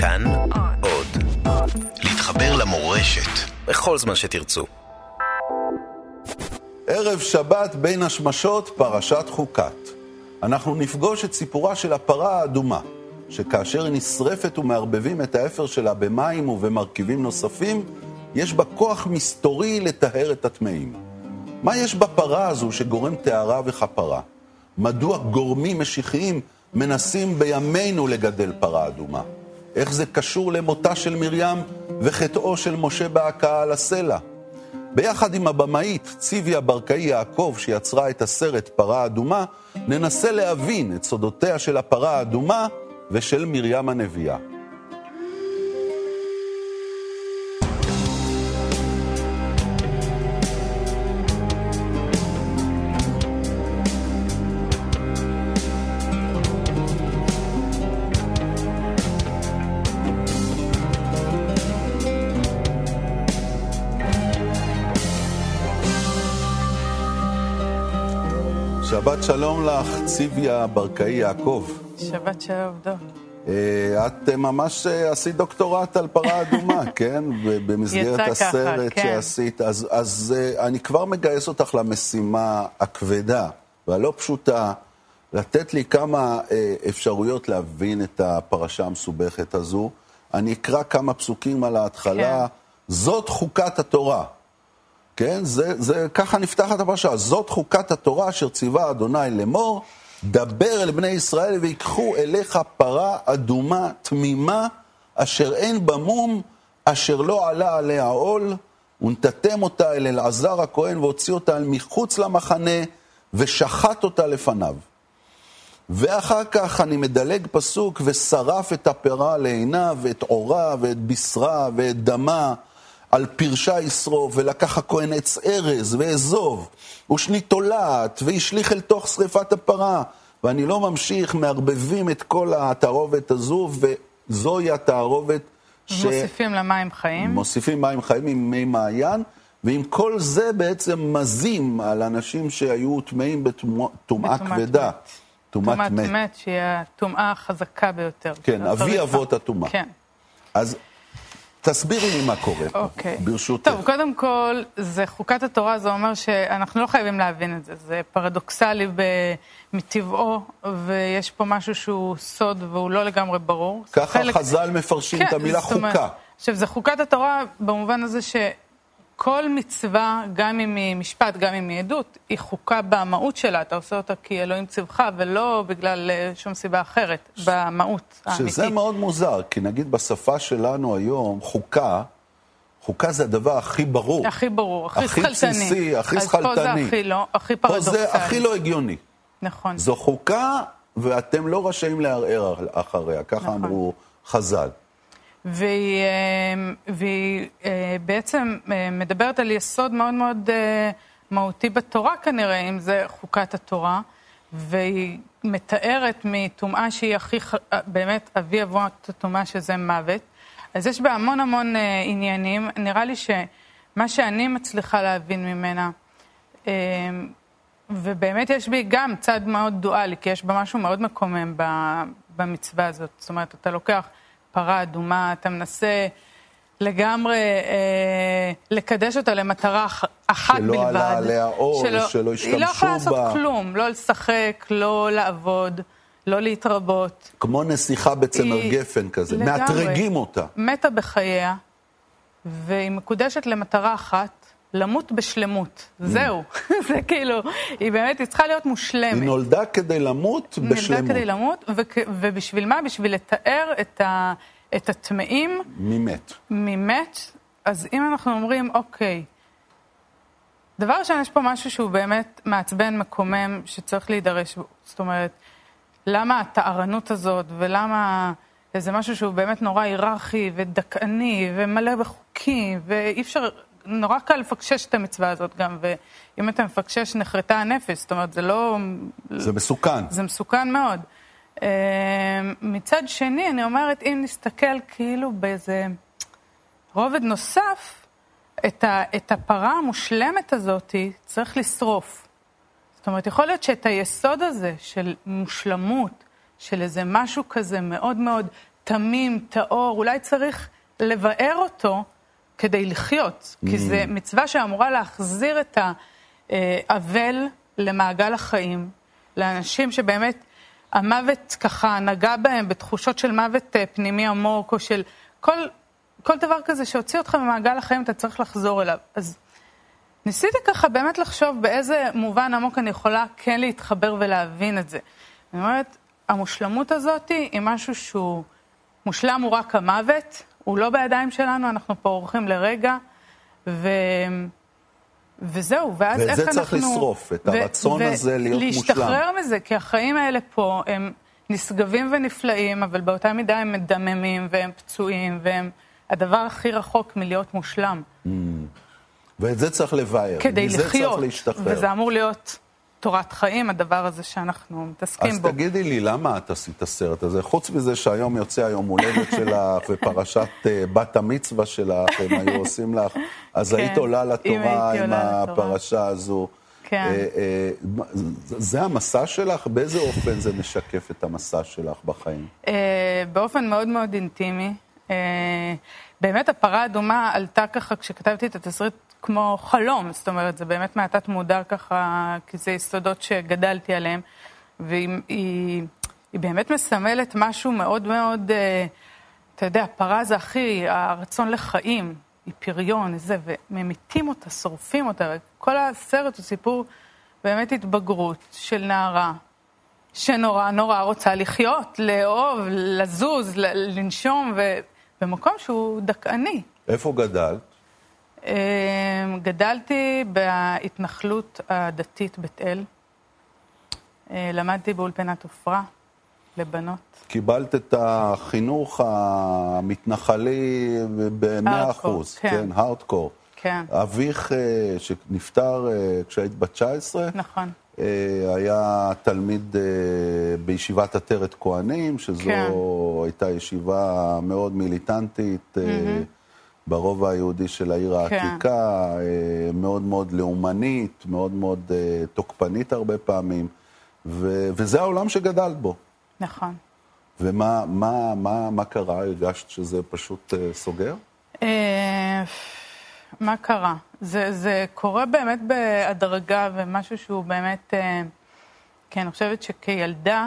כאן עוד. להתחבר למורשת בכל זמן שתרצו. ערב שבת בין השמשות, פרשת חוקת. אנחנו נפגוש את סיפורה של הפרה האדומה, שכאשר היא נשרפת ומערבבים את האפר שלה במים ובמרכיבים נוספים, יש בה כוח מסתורי לטהר את הטמאים. מה יש בפרה הזו שגורם טהרה וכפרה? מדוע גורמים משיחיים מנסים בימינו לגדל פרה אדומה? איך זה קשור למותה של מרים וחטאו של משה בהכאה על הסלע? ביחד עם הבמאית ציוויה ברקאי יעקב, שיצרה את הסרט פרה אדומה, ננסה להבין את סודותיה של הפרה האדומה ושל מרים הנביאה. שבת שלום לך, ציוויה ברקאי יעקב. שבת שלום, דב. אה, את ממש אה, עשית דוקטורט על פרה אדומה, כן? במסגרת יצא ככה, הסרט כן. שעשית. אז, אז אה, אני כבר מגייס אותך למשימה הכבדה והלא פשוטה, לתת לי כמה אפשרויות להבין את הפרשה המסובכת הזו. אני אקרא כמה פסוקים על ההתחלה. כן. זאת חוקת התורה. כן? זה, זה, ככה נפתחת הפרשה. זאת חוקת התורה אשר ציווה אדוני לאמור, דבר אל בני ישראל ויקחו אליך פרה אדומה תמימה, אשר אין בה מום, אשר לא עלה עליה עול, ונתתם אותה אל אלעזר הכהן והוציא אותה אל מחוץ למחנה, ושחט אותה לפניו. ואחר כך אני מדלג פסוק, ושרף את הפרה לעיניו, ואת עורה, ואת בשרה, ואת דמה, על פרשה ישרוף, ולקח הכהן עץ ארז ואזוב, ושני תולעת, והשליך אל תוך שרפת הפרה. ואני לא ממשיך, מערבבים את כל התערובת הזו, וזוהי התערובת ש... מוסיפים לה מים חיים. מוסיפים מים חיים עם מי מעיין, ועם כל זה בעצם מזים על אנשים שהיו טמאים בטומאה כבדה. מת. טומאת טומאת מת. שהיא הטומאה החזקה ביותר. כן, אבי החריפה. אבות הטומאה. כן. אז תסבירי לי מה קורה פה, אוקיי. ברשותך. טוב, קודם כל, זה חוקת התורה, זה אומר שאנחנו לא חייבים להבין את זה. זה פרדוקסלי ב- מטבעו, ויש פה משהו שהוא סוד והוא לא לגמרי ברור. ככה חלק- חז"ל מפרשים את המילה חוקה. עכשיו, זה חוקת התורה במובן הזה שכל מצווה, גם אם היא משפט, גם אם היא עדות, היא חוקה במהות שלה. אתה עושה אותה כי אלוהים ציווך, ולא בגלל אה, שום סיבה אחרת, במהות האמיתית. שזה מאוד מוזר, כי נגיד בשפה שלנו היום, חוקה, חוקה זה הדבר הכי ברור. הכי ברור, הכי הכי שכלתני. בסיסי, הכי אז פה זה שכלתני. הכי לא, הכי פה פרדוקסלי. זה הכי לא הגיוני. נכון. זו חוקה, ואתם לא רשאים לערער אחריה, ככה נכון. אמרו חז"ל. והיא, אה, והיא אה, בעצם אה, מדברת על יסוד מאוד מאוד אה, מהותי בתורה כנראה, אם זה חוקת התורה, והיא מתארת מטומאה שהיא הכי, באמת, אבי אבות הטומאה שזה מוות. אז יש בה המון המון עניינים. נראה לי שמה שאני מצליחה להבין ממנה, אה, ובאמת יש בי גם צד מאוד דואלי, כי יש בה משהו מאוד מקומם במצווה הזאת. זאת אומרת, אתה לוקח פרה אדומה, אתה מנסה לגמרי אה, לקדש אותה למטרה אח- אחת שלא בלבד. עלה עליה אור, שלא היא לא יכולה השתמשו לעשות בה. כלום, לא לשחק, לא לעבוד, לא להתרבות. כמו נסיכה בצמר היא- גפן כזה, לגמרי. מאתרגים אותה. מתה בחייה, והיא מקודשת למטרה אחת, למות בשלמות. זהו. זה כאילו, היא באמת, היא צריכה להיות מושלמת. היא נולדה כדי למות נולדה בשלמות. כדי למות, וכ- ובשביל מה? בשביל לתאר את, ה, את הטמאים ממת. ממת. אז אם אנחנו אומרים, אוקיי, דבר ראשון, יש פה משהו שהוא באמת מעצבן, מקומם, שצריך להידרש בו. זאת אומרת, למה הטהרנות הזאת, ולמה איזה משהו שהוא באמת נורא היררכי ודכאני, ומלא בחוקים, ואי אפשר, נורא קל לפקשש את המצווה הזאת גם, ואם אתה מפקשש, נחרטה הנפש. זאת אומרת, זה לא... זה מסוכן. זה מסוכן מאוד. אה, מצד שני, אני אומרת, אם נסתכל כאילו באיזה רובד נוסף, את, ה, את הפרה המושלמת הזאת צריך לשרוף. זאת אומרת, יכול להיות שאת היסוד הזה של מושלמות, של איזה משהו כזה מאוד מאוד תמים, טהור, אולי צריך לבאר אותו כדי לחיות, mm. כי זו מצווה שאמורה להחזיר את האבל למעגל החיים, לאנשים שבאמת המוות ככה נגע בהם בתחושות של מוות אה, פנימי עמוק, או של כל, כל דבר כזה שהוציא אותך ממעגל החיים, אתה צריך לחזור אליו. אז ניסיתי ככה באמת לחשוב באיזה מובן עמוק אני יכולה כן להתחבר ולהבין את זה. אני אומרת, המושלמות הזאת היא משהו שהוא מושלם הוא רק המוות, הוא לא בידיים שלנו, אנחנו פה אורחים לרגע, ו... וזהו, ואז איך אנחנו... ואת זה צריך לשרוף, את הרצון הזה להיות מושלם. להשתחרר מזה, כי החיים האלה פה הם נשגבים ונפלאים, אבל באותה מידה הם מדממים והם פצועים, והם הדבר הכי רחוק מלהיות מושלם. Mm. ואת זה צריך לבאר. כדי לחיות. מזה צריך להשתחרר. וזה אמור להיות תורת חיים, הדבר הזה שאנחנו מתעסקים אז בו. אז תגידי לי, למה את עשית הסרט הזה? חוץ מזה שהיום יוצא היום הולדת שלך ופרשת אה, בת המצווה שלך, הם היו עושים לך, אז כן, היית עולה לתורה עם הפרשה הזו. כן. אה, אה, זה המסע שלך? באיזה אופן זה משקף את המסע שלך בחיים? באופן מאוד מאוד אינטימי. באמת הפרה האדומה עלתה ככה כשכתבתי את התסריט כמו חלום, זאת אומרת, זה באמת מהתת מודע ככה, כי זה יסודות שגדלתי עליהם, והיא היא, היא באמת מסמלת משהו מאוד מאוד, אה, אתה יודע, פרה זה הכי, הרצון לחיים, היא פריון, זה, וממיתים אותה, שורפים אותה, כל הסרט הוא סיפור באמת התבגרות של נערה, שנורא נורא רוצה לחיות, לאהוב, לזוז, לנשום, ובמקום שהוא דכאני. איפה גדלת? אמ, גדלתי בהתנחלות הדתית בית אל. אה, למדתי באולפנת עופרה לבנות. קיבלת את החינוך המתנחלי ב-100 אחוז, כן, הארדקור. כן. אביך, אה, שנפטר אה, כשהיית בת 19, נכון. היה תלמיד בישיבת עטרת כהנים, שזו כן. הייתה ישיבה מאוד מיליטנטית. Mm-hmm. ברובע היהודי של העיר כן. העתיקה, כן. מאוד מאוד לאומנית, מאוד מאוד אה, תוקפנית הרבה פעמים, ו- וזה העולם שגדלת בו. נכון. ומה מה, מה, מה קרה? הרגשת שזה פשוט סוגר? מה קרה? זה, זה קורה באמת בהדרגה ומשהו שהוא באמת, כן, אני חושבת שכילדה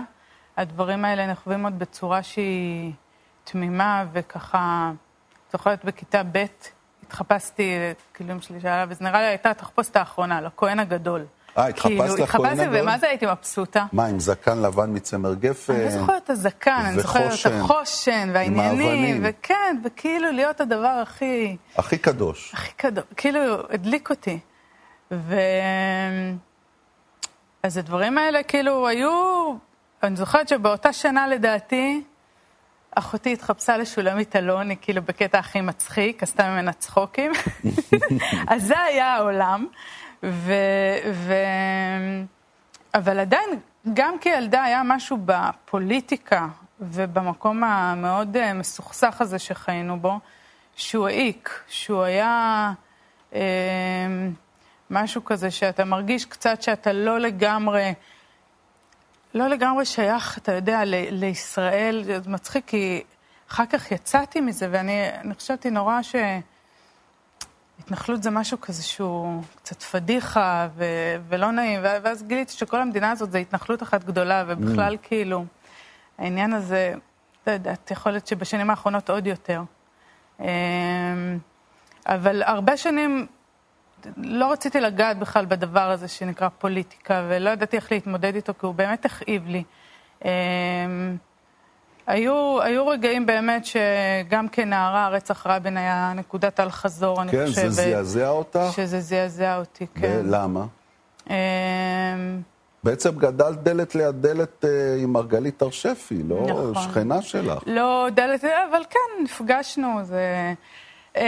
הדברים האלה נחווים עוד בצורה שהיא תמימה וככה... זוכרת בכיתה ב', התחפשתי, כאילו אמא שלי שאלה, וזה נראה לי הייתה התחפושת האחרונה, לכהן הגדול. אה, התחפשת כאילו, לכהן הגדול? התחפשתי, ומה זה הייתי מבסוטה? מה, עם זקן לבן מצמר גפן? אני לא זוכרת את הזקן, אני זוכרת את החושן, והעניינים, וכן, וכאילו להיות הדבר הכי... הכי קדוש. הכי קדוש, כאילו, הדליק אותי. ו... אז הדברים האלה כאילו היו, אני זוכרת שבאותה שנה לדעתי, אחותי התחפשה לשולמית אלוני, כאילו בקטע הכי מצחיק, עשתה ממנה צחוקים. אז זה היה העולם. ו... ו... אבל עדיין, גם כילדה היה משהו בפוליטיקה ובמקום המאוד אה, מסוכסך הזה שחיינו בו, שהוא העיק, שהוא היה אה, משהו כזה שאתה מרגיש קצת שאתה לא לגמרי... לא לגמרי שייך, אתה יודע, ל- לישראל, זה מצחיק, כי אחר כך יצאתי מזה, ואני חשבתי נורא שהתנחלות זה משהו כזה שהוא קצת פדיחה ו- ולא נעים, ואז גיליתי שכל המדינה הזאת זה התנחלות אחת גדולה, ובכלל mm. כאילו, העניין הזה, לא יודעת, יכול להיות שבשנים האחרונות עוד יותר. אמ, אבל הרבה שנים לא רציתי לגעת בכלל בדבר הזה שנקרא פוליטיקה, ולא ידעתי איך להתמודד איתו, כי הוא באמת הכאיב לי. היו, היו רגעים באמת שגם כנערה רצח רבין היה נקודת אל חזור, אני כן, חושבת. כן, זה זעזע אותך? שזה זעזע אותי, כן. ולמה? אמ... בעצם גדלת דלת ליד דלת אה, עם מרגלית תרשפי, לא נכון. שכנה שלך. לא דלת, אבל כן, נפגשנו, זה... אמ,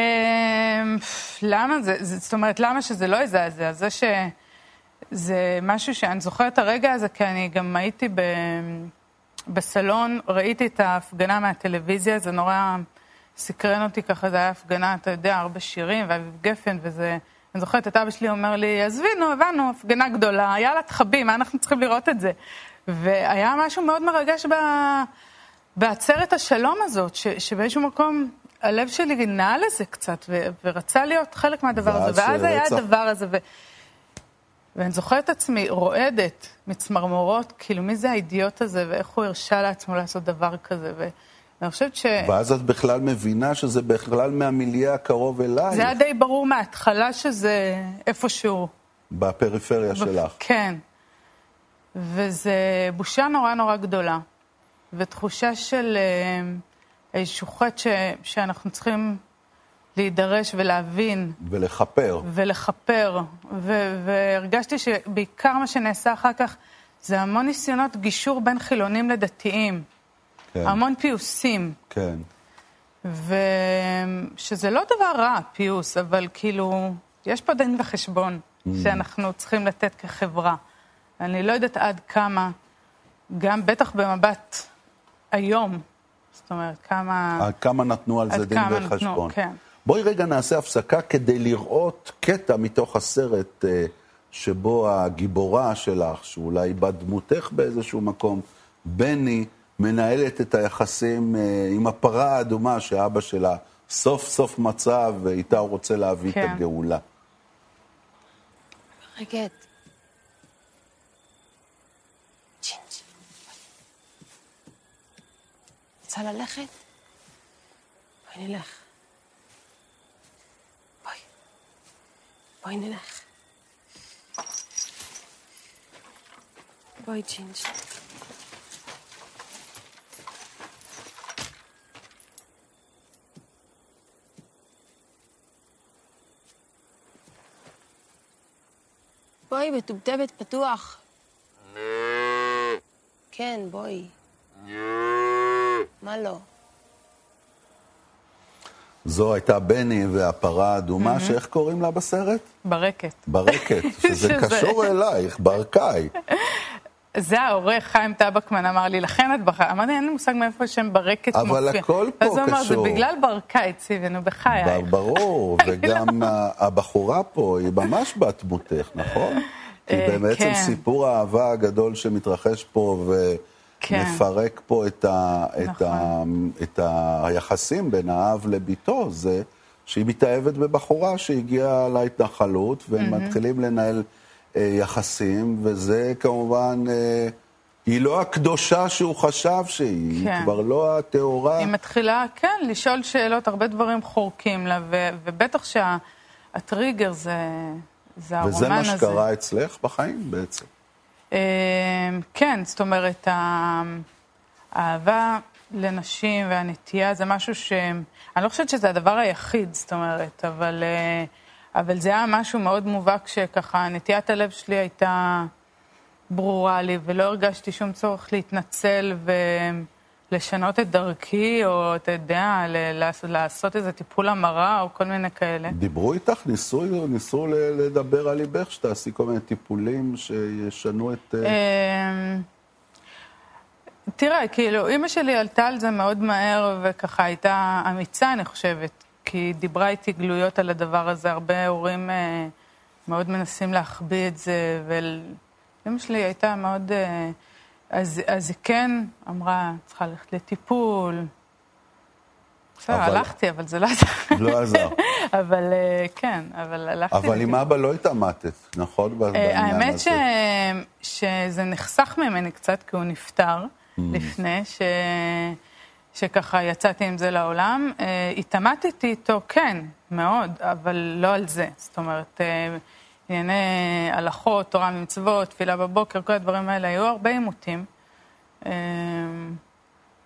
למה זה, זאת אומרת, למה שזה לא יזעזע? זה שזה משהו שאני זוכרת את הרגע הזה, כי אני גם הייתי ב, בסלון, ראיתי את ההפגנה מהטלוויזיה, זה נורא סקרן אותי ככה, זה היה הפגנה, אתה יודע, הרבה שירים, ואביב גפן, וזה... אני זוכרת את אבא שלי אומר לי, עזבי, נו, הבנו, הפגנה גדולה, יאללה, תחבי, מה אנחנו צריכים לראות את זה? והיה משהו מאוד מרגש ב... בעצרת השלום הזאת, ש, שבאיזשהו מקום הלב שלי נעה לזה קצת, ו, ורצה להיות חלק מהדבר הזה, ואז. היה הדבר הזה, ו, ואני זוכרת את עצמי רועדת מצמרמורות, כאילו מי זה האידיוט הזה, ואיך הוא הרשה לעצמו לעשות דבר כזה, ואני חושבת ש... ואז את בכלל מבינה שזה בכלל מהמיליה הקרוב אלייך. זה היה די ברור מההתחלה שזה איפשהו. בפריפריה שלך. כן. וזה בושה נורא נורא גדולה, ותחושה של אה, איזשהו חטא ש, שאנחנו צריכים להידרש ולהבין. ולכפר. ולכפר. ו, והרגשתי שבעיקר מה שנעשה אחר כך זה המון ניסיונות גישור בין חילונים לדתיים. כן. המון פיוסים. כן. ושזה לא דבר רע, פיוס, אבל כאילו, יש פה דין וחשבון mm. שאנחנו צריכים לתת כחברה. אני לא יודעת עד כמה, גם בטח במבט היום, זאת אומרת, כמה... עד כמה נתנו על זה דין וחשבון. כן. בואי רגע נעשה הפסקה כדי לראות קטע מתוך הסרט אה, שבו הגיבורה שלך, שאולי בדמותך באיזשהו מקום, בני, מנהלת את היחסים אה, עם הפרה האדומה שאבא שלה סוף סוף מצא ואיתה הוא רוצה להביא כן. את הגאולה. רגע. רוצה ללכת? בואי נלך. בואי נלך. בואי, ג'ינג'. בואי, מטובטבת פתוח. כן, בואי. מה לא? זו הייתה בני והפרה האדומה, mm-hmm. שאיך קוראים לה בסרט? ברקת. ברקת, שזה קשור אלייך, ברקאי. זה העורך, חיים טבקמן, אמר לי, לכן את בחרה. אמרתי, אין לי מושג מאיפה השם ברקת מופיע. אבל הכל פה קשור. אז הוא אמר, זה בגלל ברקאי, ציבי, נו, בחייך. ברור, וגם הבחורה פה היא ממש בת דמותך, נכון? כי אה, בעצם כן. סיפור האהבה הגדול שמתרחש פה, ו... כן. מפרק פה את, ה, נכון. את, ה, את היחסים בין האב לביתו, זה שהיא מתאהבת בבחורה שהגיעה להתנחלות, והם mm-hmm. מתחילים לנהל אה, יחסים, וזה כמובן... אה, היא לא הקדושה שהוא חשב שהיא, כן. היא כבר לא הטהורה. היא מתחילה, כן, לשאול שאלות, הרבה דברים חורקים לה, ו, ובטח שהטריגר זה, זה הרומן הזה. וזה מה שקרה אצלך בחיים בעצם. אמ, כן, זאת אומרת, האהבה לנשים והנטייה זה משהו ש... אני לא חושבת שזה הדבר היחיד, זאת אומרת, אבל, אה, אבל זה היה משהו מאוד מובהק שככה, נטיית הלב שלי הייתה ברורה לי, ולא הרגשתי שום צורך להתנצל ו... לשנות את דרכי, או אתה יודע, לעשות איזה טיפול המרה, או כל מיני כאלה. דיברו איתך? ניסו, ניסו לדבר על ליבך, שתעשי כל מיני טיפולים שישנו את... אה, אמ, תראה, כאילו, אימא שלי עלתה על זה מאוד מהר, וככה הייתה אמיצה, אני חושבת, כי היא דיברה איתי גלויות על הדבר הזה. הרבה הורים אה, מאוד מנסים להחביא את זה, ואימא שלי הייתה מאוד... אה, אז, אז היא כן אמרה, צריכה ללכת לטיפול. בסדר, אבל... הלכתי, אבל זה לא עזר. לא עזר. אבל אה, כן, אבל הלכתי... אבל עם אבא לא התעמתת, נכון? אה, האמת ש... שזה נחסך ממני קצת, כי הוא נפטר mm. לפני, ש... שככה יצאתי עם זה לעולם. אה, התעמתתי איתו, כן, מאוד, אבל לא על זה. זאת אומרת... ענייני הלכות, תורה ומצוות, תפילה בבוקר, כל הדברים האלה, היו הרבה עימותים. אמ,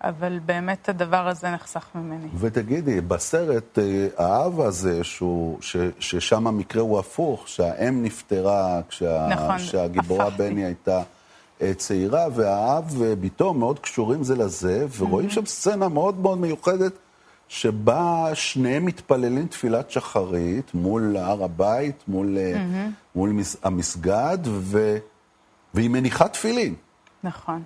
אבל באמת הדבר הזה נחסך ממני. ותגידי, בסרט אה, האב הזה, שהוא, ש, ששם המקרה הוא הפוך, שהאם נפטרה כשה, נכון, כשהגיבורה הפכתי. בני הייתה אה, צעירה, והאב ובתו מאוד קשורים זה לזה, ורואים mm-hmm. שם סצנה מאוד מאוד מיוחדת שבה שניהם מתפללים תפילת שחרית מול הר הבית, מול, mm-hmm. מול המסגד, ו, והיא מניחה תפילין. נכון.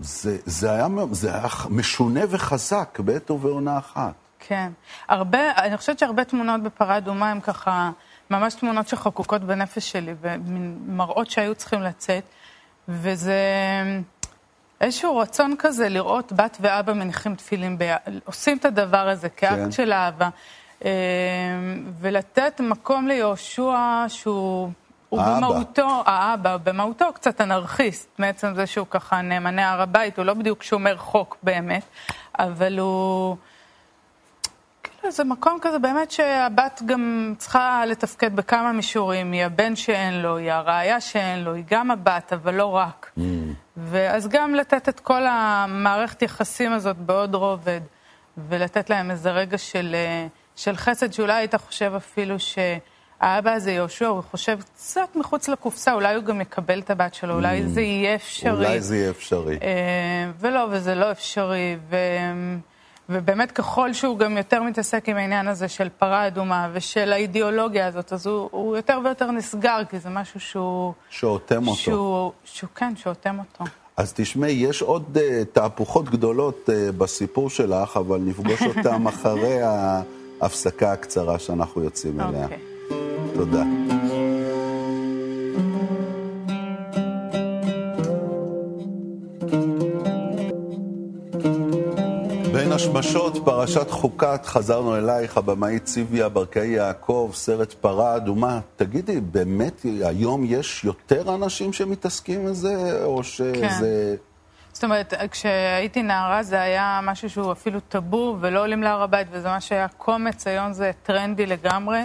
זה, זה, היה, זה היה משונה וחזק בעת ובעונה אחת. כן. הרבה, אני חושבת שהרבה תמונות בפרה אדומה הן ככה, ממש תמונות שחקוקות בנפש שלי, ומראות שהיו צריכים לצאת, וזה... איזשהו רצון כזה לראות בת ואבא מניחים תפילין, ב... עושים את הדבר הזה כאקט כן. של אהבה. אה, ולתת מקום ליהושע שהוא... הוא האבא. במהותו, האבא, במהותו קצת אנרכיסט, מעצם זה שהוא ככה נאמני הר הבית, הוא לא בדיוק שומר חוק באמת, אבל הוא... כאילו זה מקום כזה באמת שהבת גם צריכה לתפקד בכמה מישורים, היא הבן שאין לו, היא הראיה שאין לו, היא גם הבת, אבל לא רק. Mm. ואז גם לתת את כל המערכת יחסים הזאת בעוד רובד, ולתת להם איזה רגע של, אה, של חסד, שאולי היית חושב אפילו ש... האבא הזה, יהושע, הוא חושב קצת מחוץ לקופסה, אולי הוא גם יקבל את הבת שלו, אולי mm. זה יהיה אפשרי. אולי זה יהיה אפשרי. אה, ולא, וזה לא אפשרי. ו... ובאמת ככל שהוא גם יותר מתעסק עם העניין הזה של פרה אדומה ושל האידיאולוגיה הזאת, אז הוא, הוא יותר ויותר נסגר, כי זה משהו שהוא... שאוטם אותו. שהוא, שהוא כן, שאוטם אותו. אז תשמעי, יש עוד uh, תהפוכות גדולות uh, בסיפור שלך, אבל נפגוש אותם אחרי ההפסקה הקצרה שאנחנו יוצאים אליה. אוקיי. תודה. פרשת חוקת, חזרנו אלייך, הבמאית ציוויה ברקאי יעקב, סרט פרה אדומה. תגידי, באמת היום יש יותר אנשים שמתעסקים בזה, או שזה... כן. זאת אומרת, כשהייתי נערה זה היה משהו שהוא אפילו טאבו ולא עולים להר הבית, וזה מה שהיה קומץ, היום זה טרנדי לגמרי.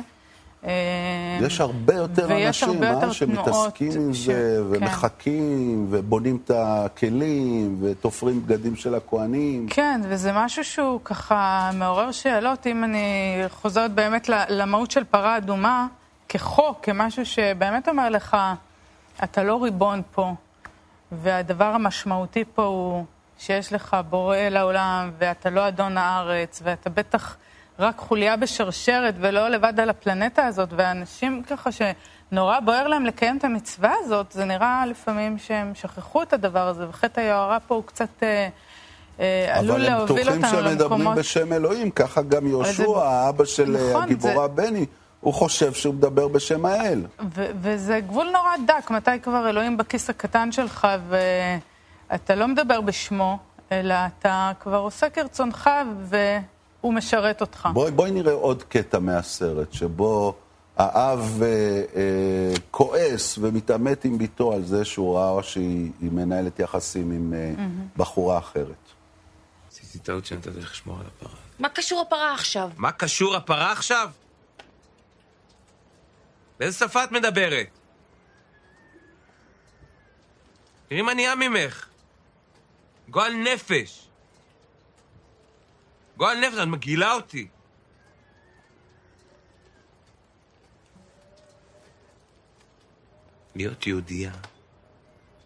אה, יש הרבה יותר אנשים, הרבה יותר אה, שמתעסקים עם ש... זה, כן. ומחכים, כן. ובונים את הכלים, ותופרים בגדים של הכוהנים. כן, וזה משהו שהוא ככה מעורר שאלות, אם אני חוזרת באמת למהות של פרה אדומה, כחוק, כמשהו שבאמת אומר לך, אתה לא ריבון פה, והדבר המשמעותי פה הוא שיש לך בורא לעולם, ואתה לא אדון הארץ, ואתה בטח... רק חוליה בשרשרת ולא לבד על הפלנטה הזאת, ואנשים ככה שנורא בוער להם לקיים את המצווה הזאת, זה נראה לפעמים שהם שכחו את הדבר הזה, וחטא היוהרה פה הוא קצת... אה, אה עלול להוביל אותנו למקומות... אבל הם בטוחים שמדברים בשם אלוהים, ככה גם יהושע, זה... האבא של אה, נכון, הגיבורה זה... בני, הוא חושב שהוא מדבר בשם האל. וזה גבול נורא דק, מתי כבר אלוהים בכיס הקטן שלך, ואתה לא מדבר בשמו, אלא אתה כבר עושה כרצונך, ו... הוא משרת אותך. בואי, בואי נראה עוד קטע מהסרט, שבו האב אה, אה, כועס ומתעמת עם ביתו על זה שהוא ראה שהיא מנהלת יחסים עם אה, mm-hmm. בחורה אחרת. עשיתי טעות שנתתי לך לשמור על הפרה. מה קשור הפרה עכשיו? מה קשור הפרה עכשיו? באיזה שפה את מדברת? תראי מה נהיה ממך. גועל נפש. גועל נפש, את מגעילה אותי. להיות יהודייה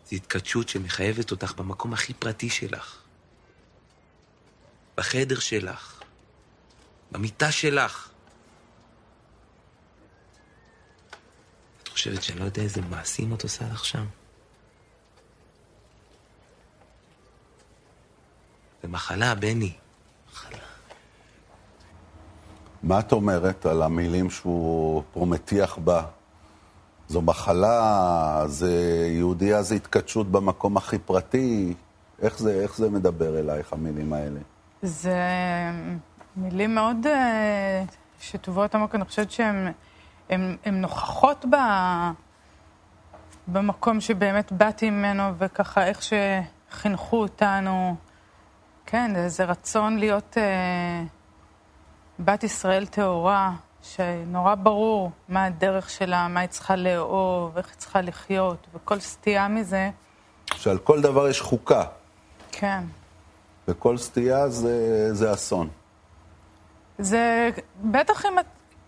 זו התקדשות שמחייבת אותך במקום הכי פרטי שלך. בחדר שלך, במיטה שלך. את חושבת שאני לא יודע איזה מעשים את עושה לך שם? זה מחלה, בני. מה את אומרת על המילים שהוא פה מטיח בה? זו מחלה, זה יהודייה זה התכתשות במקום הכי פרטי. איך זה, איך זה מדבר אלייך, המילים האלה? זה מילים מאוד אה, שטובות עמוק, אני חושבת שהן נוכחות ב, במקום שבאמת באתי ממנו, וככה איך שחינכו אותנו. כן, איזה רצון להיות... אה, בת ישראל טהורה, שנורא ברור מה הדרך שלה, מה היא צריכה לאהוב, איך היא צריכה לחיות, וכל סטייה מזה... שעל כל דבר יש חוקה. כן. וכל סטייה זה, זה אסון. זה, בטח אם,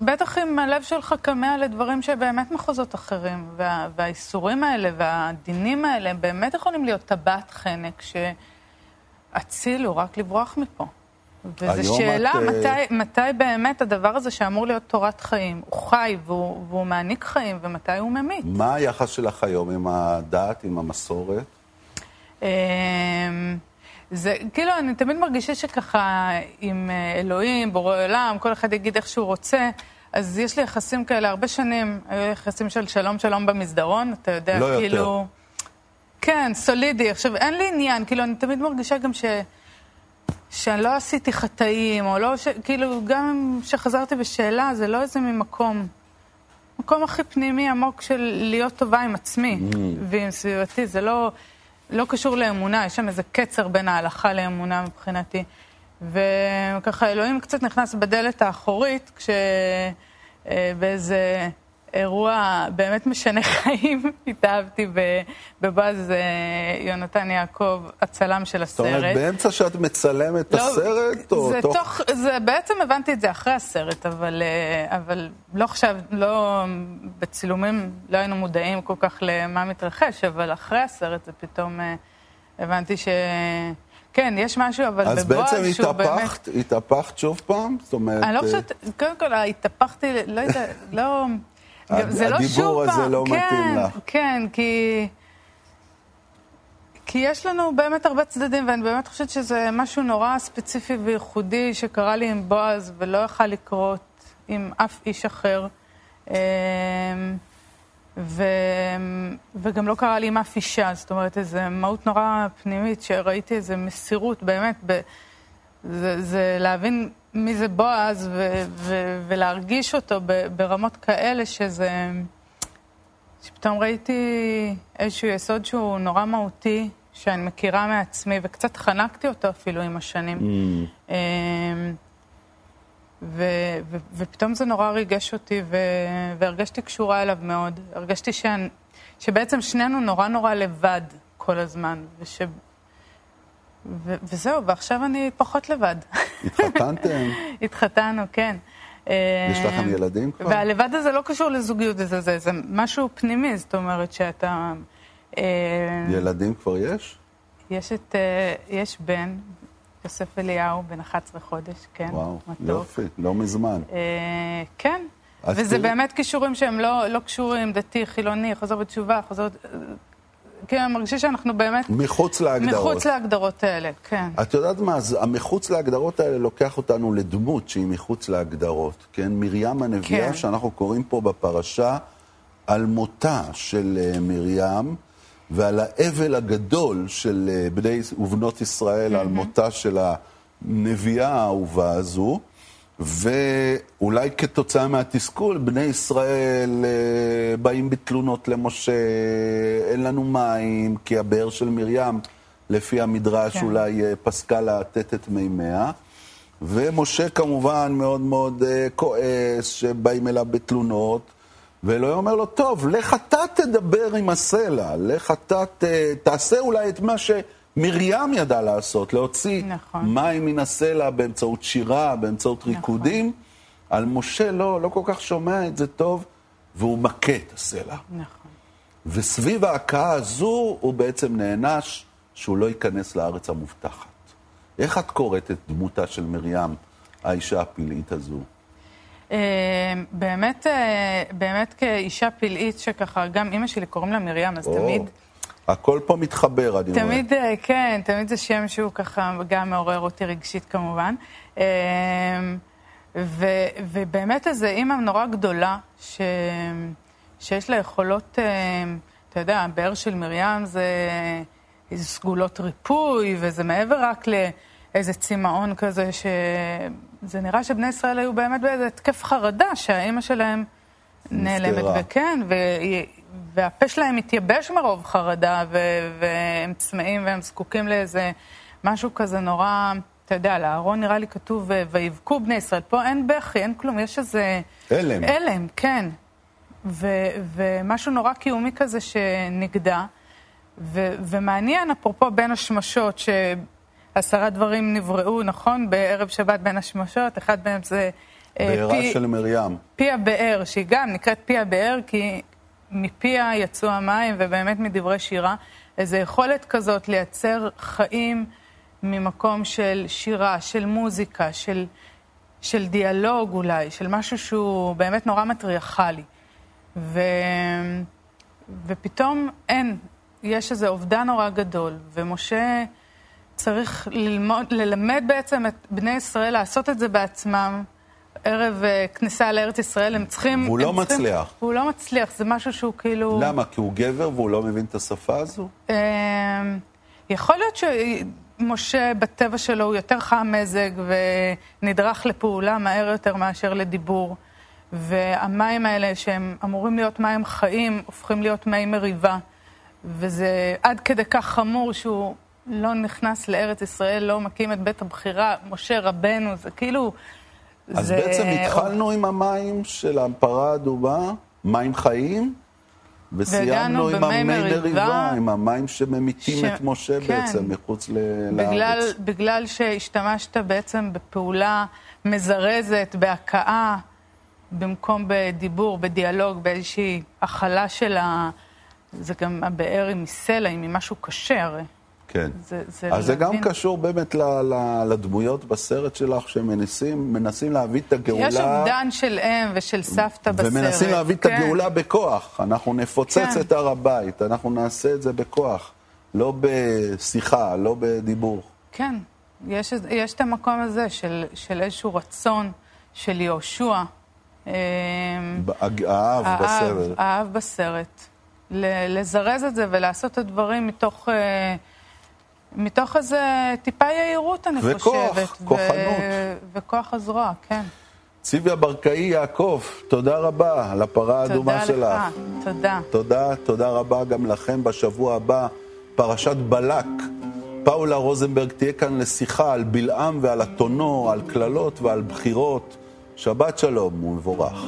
בטח אם הלב שלך כמה לדברים שבאמת מחוזות אחרים, וה, והאיסורים האלה והדינים האלה, הם באמת יכולים להיות טבעת חנק שאצילו רק לברוח מפה. וזו שאלה את... מתי, מתי באמת הדבר הזה שאמור להיות תורת חיים, הוא חי והוא, והוא מעניק חיים, ומתי הוא ממית. מה היחס שלך היום עם הדת, עם המסורת? אמ, זה, כאילו, אני תמיד מרגישה שככה, עם אה, אלוהים, בורא עולם, כל אחד יגיד איך שהוא רוצה, אז יש לי יחסים כאלה הרבה שנים, היו יחסים של שלום שלום במסדרון, אתה יודע, לא כאילו... יותר. כן, סולידי. עכשיו, אין לי עניין, כאילו, אני תמיד מרגישה גם ש... שאני לא עשיתי חטאים, או לא, ש... כאילו, גם כשחזרתי בשאלה, זה לא איזה ממקום. מקום הכי פנימי עמוק של להיות טובה עם עצמי mm. ועם סביבתי, זה לא, לא קשור לאמונה, יש שם איזה קצר בין ההלכה לאמונה מבחינתי. וככה אלוהים קצת נכנס בדלת האחורית, כשבאיזה אה, אירוע באמת משנה חיים, התאהבתי בבועז אה, יונתן יעקב, הצלם של הסרט. זאת אומרת, באמצע שאת מצלמת את לא, הסרט, או זה תוך... תוך... זה, בעצם הבנתי את זה אחרי הסרט, אבל, אה, אבל לא חשב, לא, בצילומים לא היינו מודעים כל כך למה מתרחש, אבל אחרי הסרט זה פתאום הבנתי ש... כן, יש משהו, אבל בבועז שהוא באמת... אז בעצם התהפכת שוב פעם? זאת אומרת... אני לא חושבת, קודם כל, התהפכתי, לא יודעת, לא... זה לא שוב פעם. הדיבור הזה לא כן, מתאים לך. כן, כי... כי יש לנו באמת הרבה צדדים, ואני באמת חושבת שזה משהו נורא ספציפי וייחודי שקרה לי עם בועז, ולא יכל לקרות עם אף איש אחר. אמ, ו... וגם לא קרה לי עם אף אישה, זאת אומרת, איזו מהות נורא פנימית, שראיתי איזו מסירות, באמת, ב... זה, זה להבין מי זה בועז ו... ו... ולהרגיש אותו. ברמות כאלה שזה... שפתאום ראיתי איזשהו יסוד שהוא נורא מהותי, שאני מכירה מעצמי, וקצת חנקתי אותו אפילו עם השנים. Mm. אמ, ו, ו, ופתאום זה נורא ריגש אותי, ו, והרגשתי קשורה אליו מאוד. הרגשתי שאני, שבעצם שנינו נורא נורא לבד כל הזמן, וש... ו, וזהו, ועכשיו אני פחות לבד. התחתנתם? התחתנו, כן. יש לכם ילדים כבר? והלבד הזה לא קשור לזוגיות, זה, זה, זה משהו פנימי, זאת אומרת שאתה... אה, ילדים כבר יש? יש את... אה, יש בן, יוסף אליהו, בן 11 חודש, כן. וואו, מתוק. יופי, לא מזמן. אה, כן, וזה תראי... באמת כישורים שהם לא, לא קשורים, דתי, חילוני, חוזר בתשובה, חוזר... כן, אני מרגישה שאנחנו באמת... מחוץ להגדרות. מחוץ להגדרות האלה, כן. את יודעת מה, אז המחוץ להגדרות האלה לוקח אותנו לדמות שהיא מחוץ להגדרות, כן? מרים הנביאה, כן. שאנחנו קוראים פה בפרשה, על מותה של אה, מרים. ועל האבל הגדול של אה, בני ובנות ישראל mm-hmm. על מותה של הנביאה האהובה הזו, ואולי כתוצאה מהתסכול, בני ישראל אה, באים בתלונות למשה, אין לנו מים, כי הבאר של מרים, לפי המדרש, כן. אולי אה, פסקה לתת את מימיה. ומשה כמובן מאוד מאוד כועס, שבאים אליו בתלונות. ואלוהים אומר לו, טוב, לך אתה תדבר עם הסלע, לך אתה תעשה אולי את מה שמרים ידעה לעשות, להוציא נכון. מים מן הסלע באמצעות שירה, באמצעות נכון. ריקודים. על משה לא, לא כל כך שומע את זה טוב, והוא מכה את הסלע. נכון. וסביב ההכאה הזו הוא בעצם נענש שהוא לא ייכנס לארץ המובטחת. איך את קוראת את דמותה של מרים, האישה הפלאית הזו? אה, באמת, אה, באמת כאישה פלאית שככה, גם אימא שלי קוראים לה מרים, אז תמיד... הכל פה מתחבר, אני רואה. תמיד, אה, כן, תמיד זה שם שהוא ככה גם מעורר אותי רגשית כמובן. ו, ובאמת איזו אימא נורא גדולה, ש, שיש לה יכולות, אתה יודע, הבאר של מרים זה סגולות ריפוי, וזה מעבר רק לאיזה צמאון כזה ש... זה נראה שבני ישראל היו באמת באיזה התקף חרדה, שהאימא שלהם נעלמת, וכן, ו... והפה שלהם מתייבש מרוב חרדה, ו... והם צמאים והם זקוקים לאיזה משהו כזה נורא, אתה יודע, לאהרון נראה לי כתוב, ויבכו בני ישראל. פה אין בכי, אין כלום, יש איזה... הלם. הלם, כן. ו... ומשהו נורא קיומי כזה שנגדע. ו... ומעניין, אפרופו בין השמשות, ש... עשרה דברים נבראו, נכון? בערב שבת בין השמשות, אחד מהם זה... אה, בעירה פי, של מרים. פי הבאר, שהיא גם נקראת פי הבאר, כי מפיה יצאו המים, ובאמת מדברי שירה. איזו יכולת כזאת לייצר חיים ממקום של שירה, של מוזיקה, של, של דיאלוג אולי, של משהו שהוא באמת נורא מטריארכלי. ו... ופתאום אין, יש איזה אובדן נורא גדול, ומשה... צריך ללמוד, ללמד בעצם את בני ישראל לעשות את זה בעצמם, ערב אה, כניסה לארץ ישראל, הם צריכים... והוא לא צריכים, מצליח. הוא לא מצליח, זה משהו שהוא כאילו... למה? כי הוא גבר והוא לא מבין את השפה הזו? אמ, יכול להיות שמשה בטבע שלו הוא יותר חם מזג ונדרך לפעולה מהר יותר מאשר לדיבור. והמים האלה שהם אמורים להיות מים חיים, הופכים להיות מי מריבה. וזה עד כדי כך חמור שהוא לא נכנס לארץ ישראל, לא מקים את בית הבחירה, משה רבנו, זה כאילו... אז זה... בעצם התחלנו עם המים של הפרה האדומה, מים חיים, וסיימנו עם המי מריבה, עם המים שממיתים ש... את משה כן. בעצם מחוץ ל... בגלל, לארץ. בגלל שהשתמשת בעצם בפעולה מזרזת, בהכאה, במקום בדיבור, בדיאלוג, באיזושהי הכלה של ה... זה גם הבאר היא מסלע, היא ממשהו קשה הרי. כן. זה, זה אז זה גם קשור באמת ל, ל, לדמויות בסרט שלך, שמנסים מנסים להביא את הגאולה. יש אובדן של אם ושל סבתא בסרט. ומנסים להביא כן. את הגאולה בכוח. אנחנו נפוצץ כן. את הר הבית, אנחנו נעשה את זה בכוח. לא בשיחה, לא בדיבור. כן, יש, יש את המקום הזה של, של איזשהו רצון של יהושע. אמ, האב בסרט. האב בסרט. לזרז את זה ולעשות את הדברים מתוך... אה, מתוך איזה טיפה יהירות, אני וכוח, חושבת. וכוח, כוחנות. וכוח הזרוע, כן. ציוויה ברקאי יעקב, תודה רבה על הפרה האדומה שלך. תודה לך, תודה. תודה, תודה רבה גם לכם. בשבוע הבא, פרשת בלק. פאולה רוזנברג תהיה כאן לשיחה על בלעם ועל אתונו, על קללות ועל בחירות. שבת שלום ומבורך.